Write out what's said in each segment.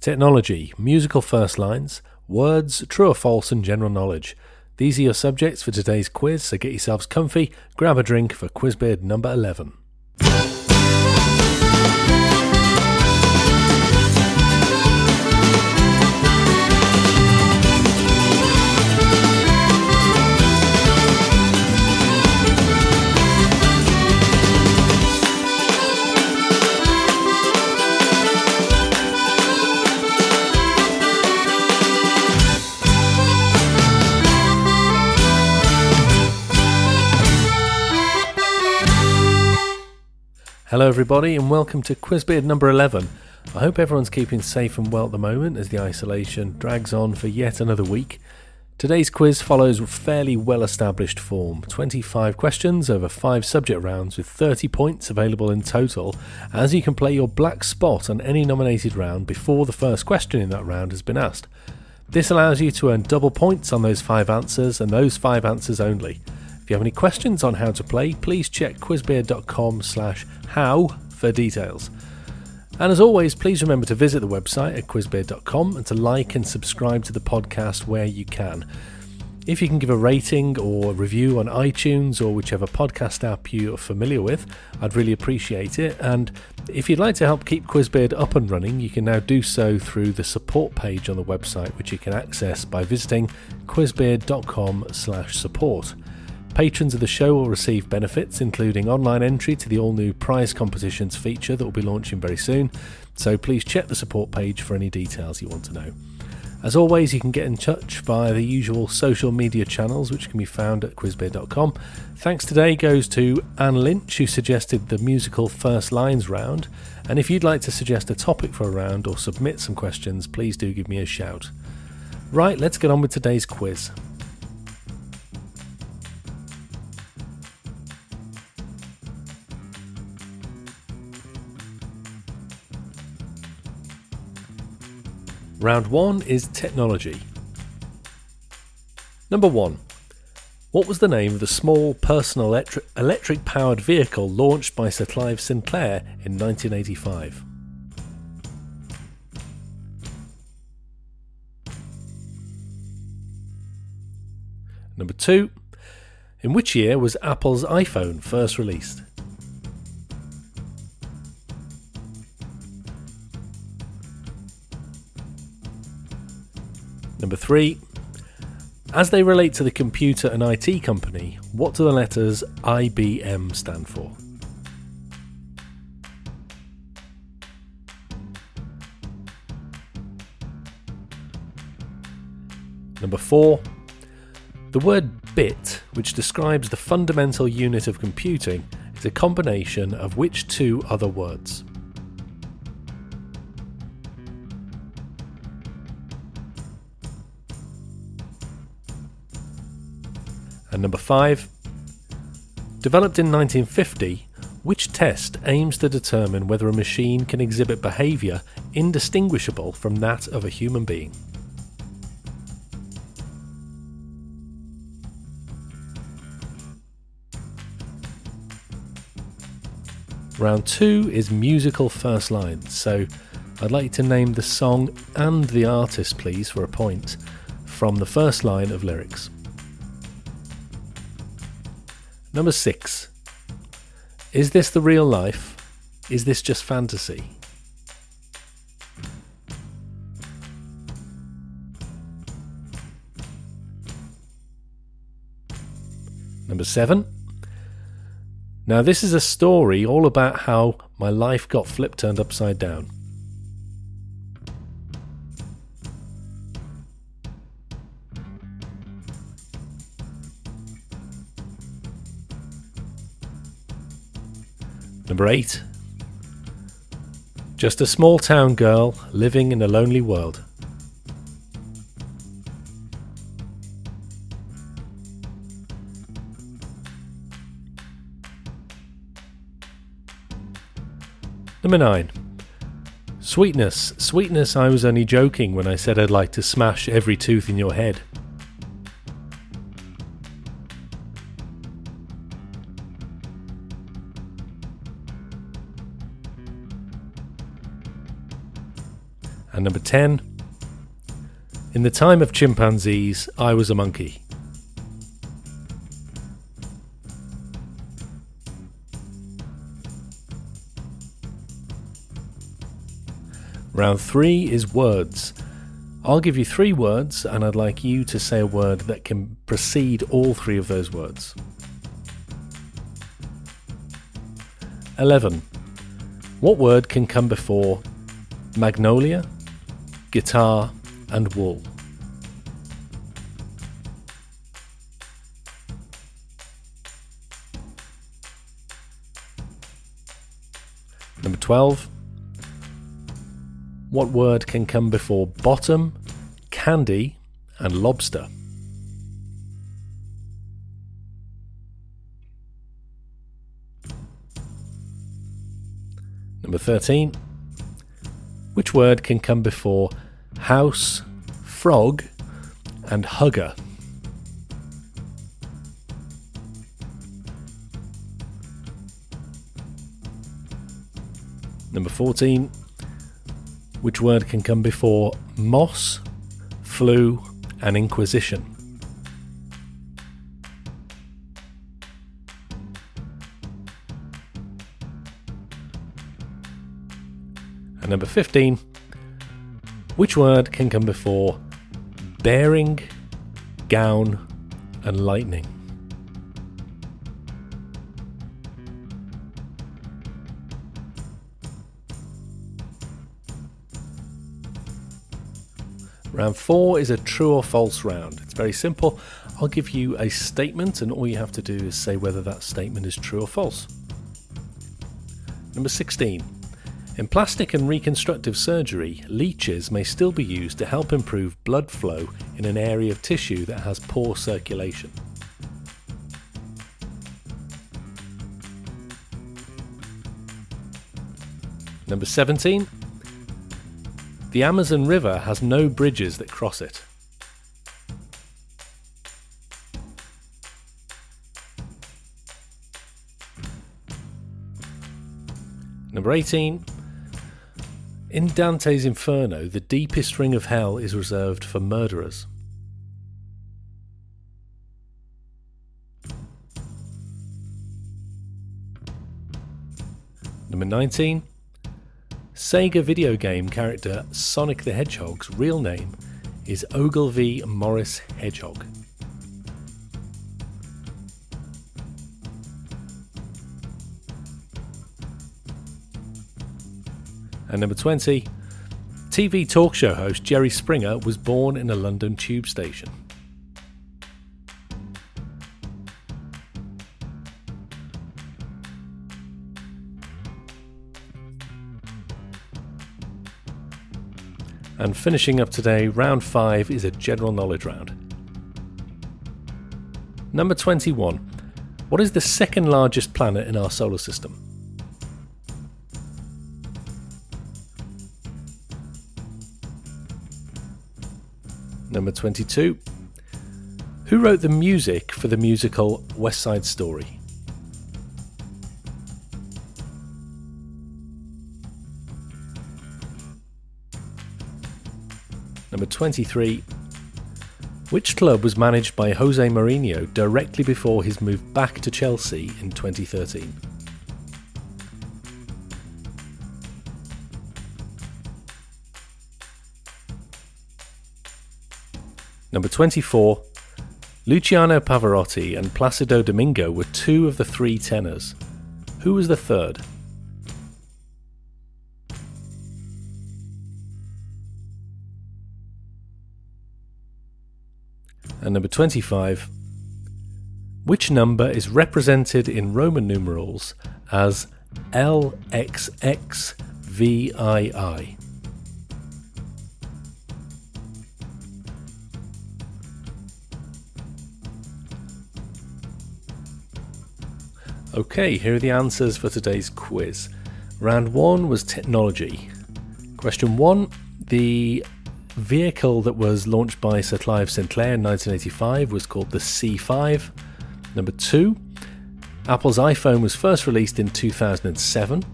technology, musical first lines, words, true or false, and general knowledge. These are your subjects for today's quiz, so get yourselves comfy, grab a drink for Quizbeard number 11. Hello, everybody, and welcome to Quizbeard number 11. I hope everyone's keeping safe and well at the moment as the isolation drags on for yet another week. Today's quiz follows fairly well established form 25 questions over 5 subject rounds with 30 points available in total, as you can play your black spot on any nominated round before the first question in that round has been asked. This allows you to earn double points on those 5 answers and those 5 answers only. If you have any questions on how to play, please check quizbeard.com slash how for details. And as always, please remember to visit the website at quizbeard.com and to like and subscribe to the podcast where you can. If you can give a rating or review on iTunes or whichever podcast app you're familiar with, I'd really appreciate it. And if you'd like to help keep Quizbeard up and running, you can now do so through the support page on the website, which you can access by visiting quizbeard.com/support. Patrons of the show will receive benefits, including online entry to the all new prize competitions feature that will be launching very soon. So please check the support page for any details you want to know. As always, you can get in touch via the usual social media channels, which can be found at quizbeard.com. Thanks today goes to Anne Lynch, who suggested the musical First Lines round. And if you'd like to suggest a topic for a round or submit some questions, please do give me a shout. Right, let's get on with today's quiz. Round 1 is technology. Number 1. What was the name of the small personal electric, electric powered vehicle launched by Sir Clive Sinclair in 1985? Number 2. In which year was Apple's iPhone first released? Number three, as they relate to the computer and IT company, what do the letters IBM stand for? Number four, the word bit, which describes the fundamental unit of computing, is a combination of which two other words? And number five, developed in 1950, which test aims to determine whether a machine can exhibit behaviour indistinguishable from that of a human being? Round two is musical first lines, so I'd like to name the song and the artist, please, for a point, from the first line of lyrics. Number six. Is this the real life? Is this just fantasy? Number seven. Now, this is a story all about how my life got flipped turned upside down. Number 8. Just a small town girl living in a lonely world. Number 9. Sweetness, sweetness, I was only joking when I said I'd like to smash every tooth in your head. And number 10, in the time of chimpanzees, I was a monkey. Round three is words. I'll give you three words, and I'd like you to say a word that can precede all three of those words. 11. What word can come before magnolia, guitar, and wall. Number 12. What word can come before bottom, candy, and lobster? Number 13. Which word can come before house, frog, and hugger? Number 14. Which word can come before moss, flu, and inquisition? Number 15. Which word can come before bearing, gown, and lightning? Round four is a true or false round. It's very simple. I'll give you a statement, and all you have to do is say whether that statement is true or false. Number 16. In plastic and reconstructive surgery, leeches may still be used to help improve blood flow in an area of tissue that has poor circulation. Number 17. The Amazon River has no bridges that cross it. Number 18. In Dante's Inferno, the deepest ring of hell is reserved for murderers. Number 19. Sega video game character Sonic the Hedgehog's real name is Ogilvie Maurice Hedgehog. And number 20, TV talk show host Jerry Springer was born in a London tube station. And finishing up today, round 5 is a general knowledge round. Number 21. What is the second largest planet in our solar system? Number 22. Who wrote the music for the musical West Side Story? Number 23. Which club was managed by Jose Mourinho directly before his move back to Chelsea in 2013? Number 24. Luciano Pavarotti and Placido Domingo were two of the three tenors. Who was the third? And number 25. Which number is represented in Roman numerals as LXXVII? Okay, here are the answers for today's quiz. Round one was technology. Question one The vehicle that was launched by Sir Clive Sinclair in 1985 was called the C5. Number two, Apple's iPhone was first released in 2007.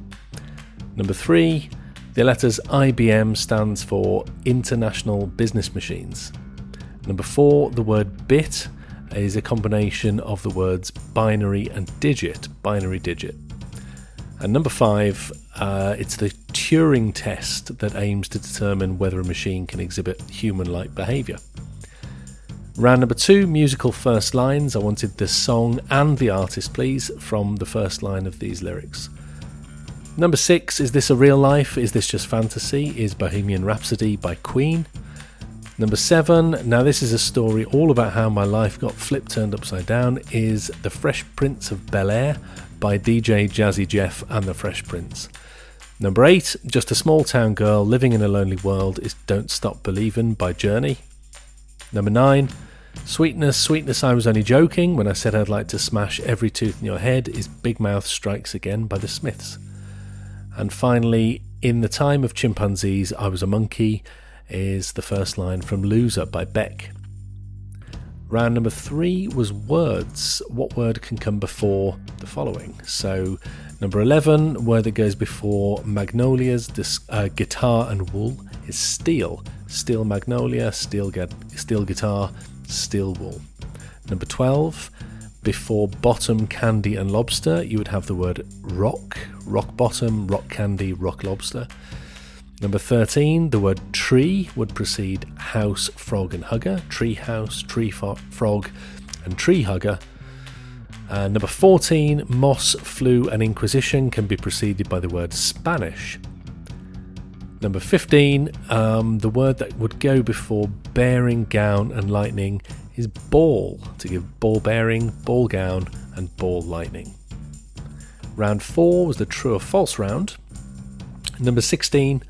Number three, The letters IBM stands for International Business Machines. Number four, the word bit is a combination of the words binary and digit, binary digit. And number five, uh, it's the Turing test that aims to determine whether a machine can exhibit human like behaviour. Round number two, musical first lines. I wanted the song and the artist, please, from the first line of these lyrics. Number six, is this a real life? Is this just fantasy? Is Bohemian Rhapsody by Queen? Number seven, now this is a story all about how my life got flipped turned upside down, is The Fresh Prince of Bel Air by DJ Jazzy Jeff and the Fresh Prince. Number eight, just a small town girl living in a lonely world is Don't Stop Believin' by Journey. Number nine, Sweetness, Sweetness, I was only joking when I said I'd like to smash every tooth in your head is Big Mouth Strikes Again by the Smiths. And finally, In the Time of Chimpanzees, I Was a Monkey is the first line from Loser by Beck. Round number three was words. What word can come before the following? So, number 11, word that goes before magnolias, this, uh, guitar, and wool is steel. Steel magnolia, steel, steel guitar, steel wool. Number 12, before bottom, candy, and lobster, you would have the word rock, rock bottom, rock candy, rock lobster. Number 13, the word tree would precede house, frog, and hugger. Tree house, tree fo- frog, and tree hugger. Uh, number 14, moss, flu, and inquisition can be preceded by the word Spanish. Number 15, um, the word that would go before bearing, gown, and lightning is ball, to give ball bearing, ball gown, and ball lightning. Round 4 was the true or false round. Number 16,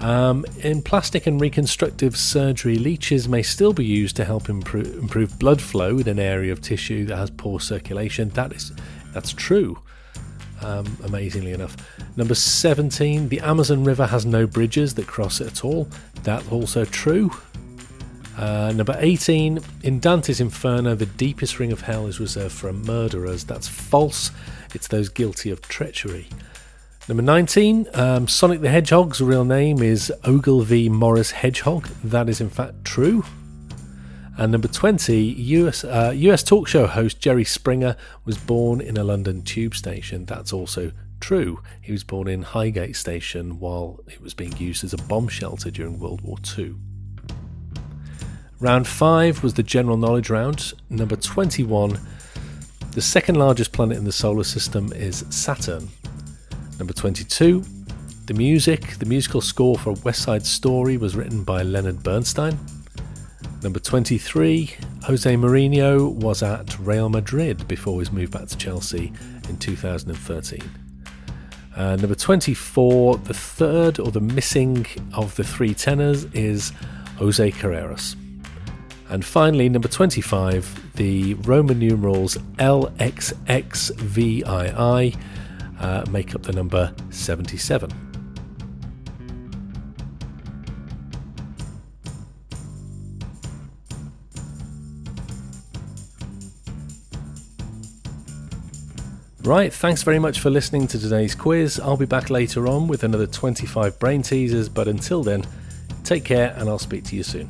um, in plastic and reconstructive surgery, leeches may still be used to help improve, improve blood flow in an area of tissue that has poor circulation. That is, that's true. Um, amazingly enough. Number 17, the Amazon River has no bridges that cross it at all. That's also true. Uh, number 18, in Dante's Inferno, the deepest ring of hell is reserved for murderers. That's false. It's those guilty of treachery. Number 19, um, Sonic the Hedgehog's real name is Ogilvie Maurice Hedgehog. That is in fact true. And number 20, US, uh, US talk show host Jerry Springer was born in a London tube station. That's also true. He was born in Highgate Station while it was being used as a bomb shelter during World War II. Round 5 was the general knowledge round. Number 21, the second largest planet in the solar system is Saturn. Number 22, the music, the musical score for West Side Story was written by Leonard Bernstein. Number 23, Jose Mourinho was at Real Madrid before his move back to Chelsea in 2013. Uh, number 24, the third or the missing of the three tenors is Jose Carreras. And finally, number 25, the Roman numerals LXXVII uh, make up the number 77. Right, thanks very much for listening to today's quiz. I'll be back later on with another 25 brain teasers, but until then, take care and I'll speak to you soon.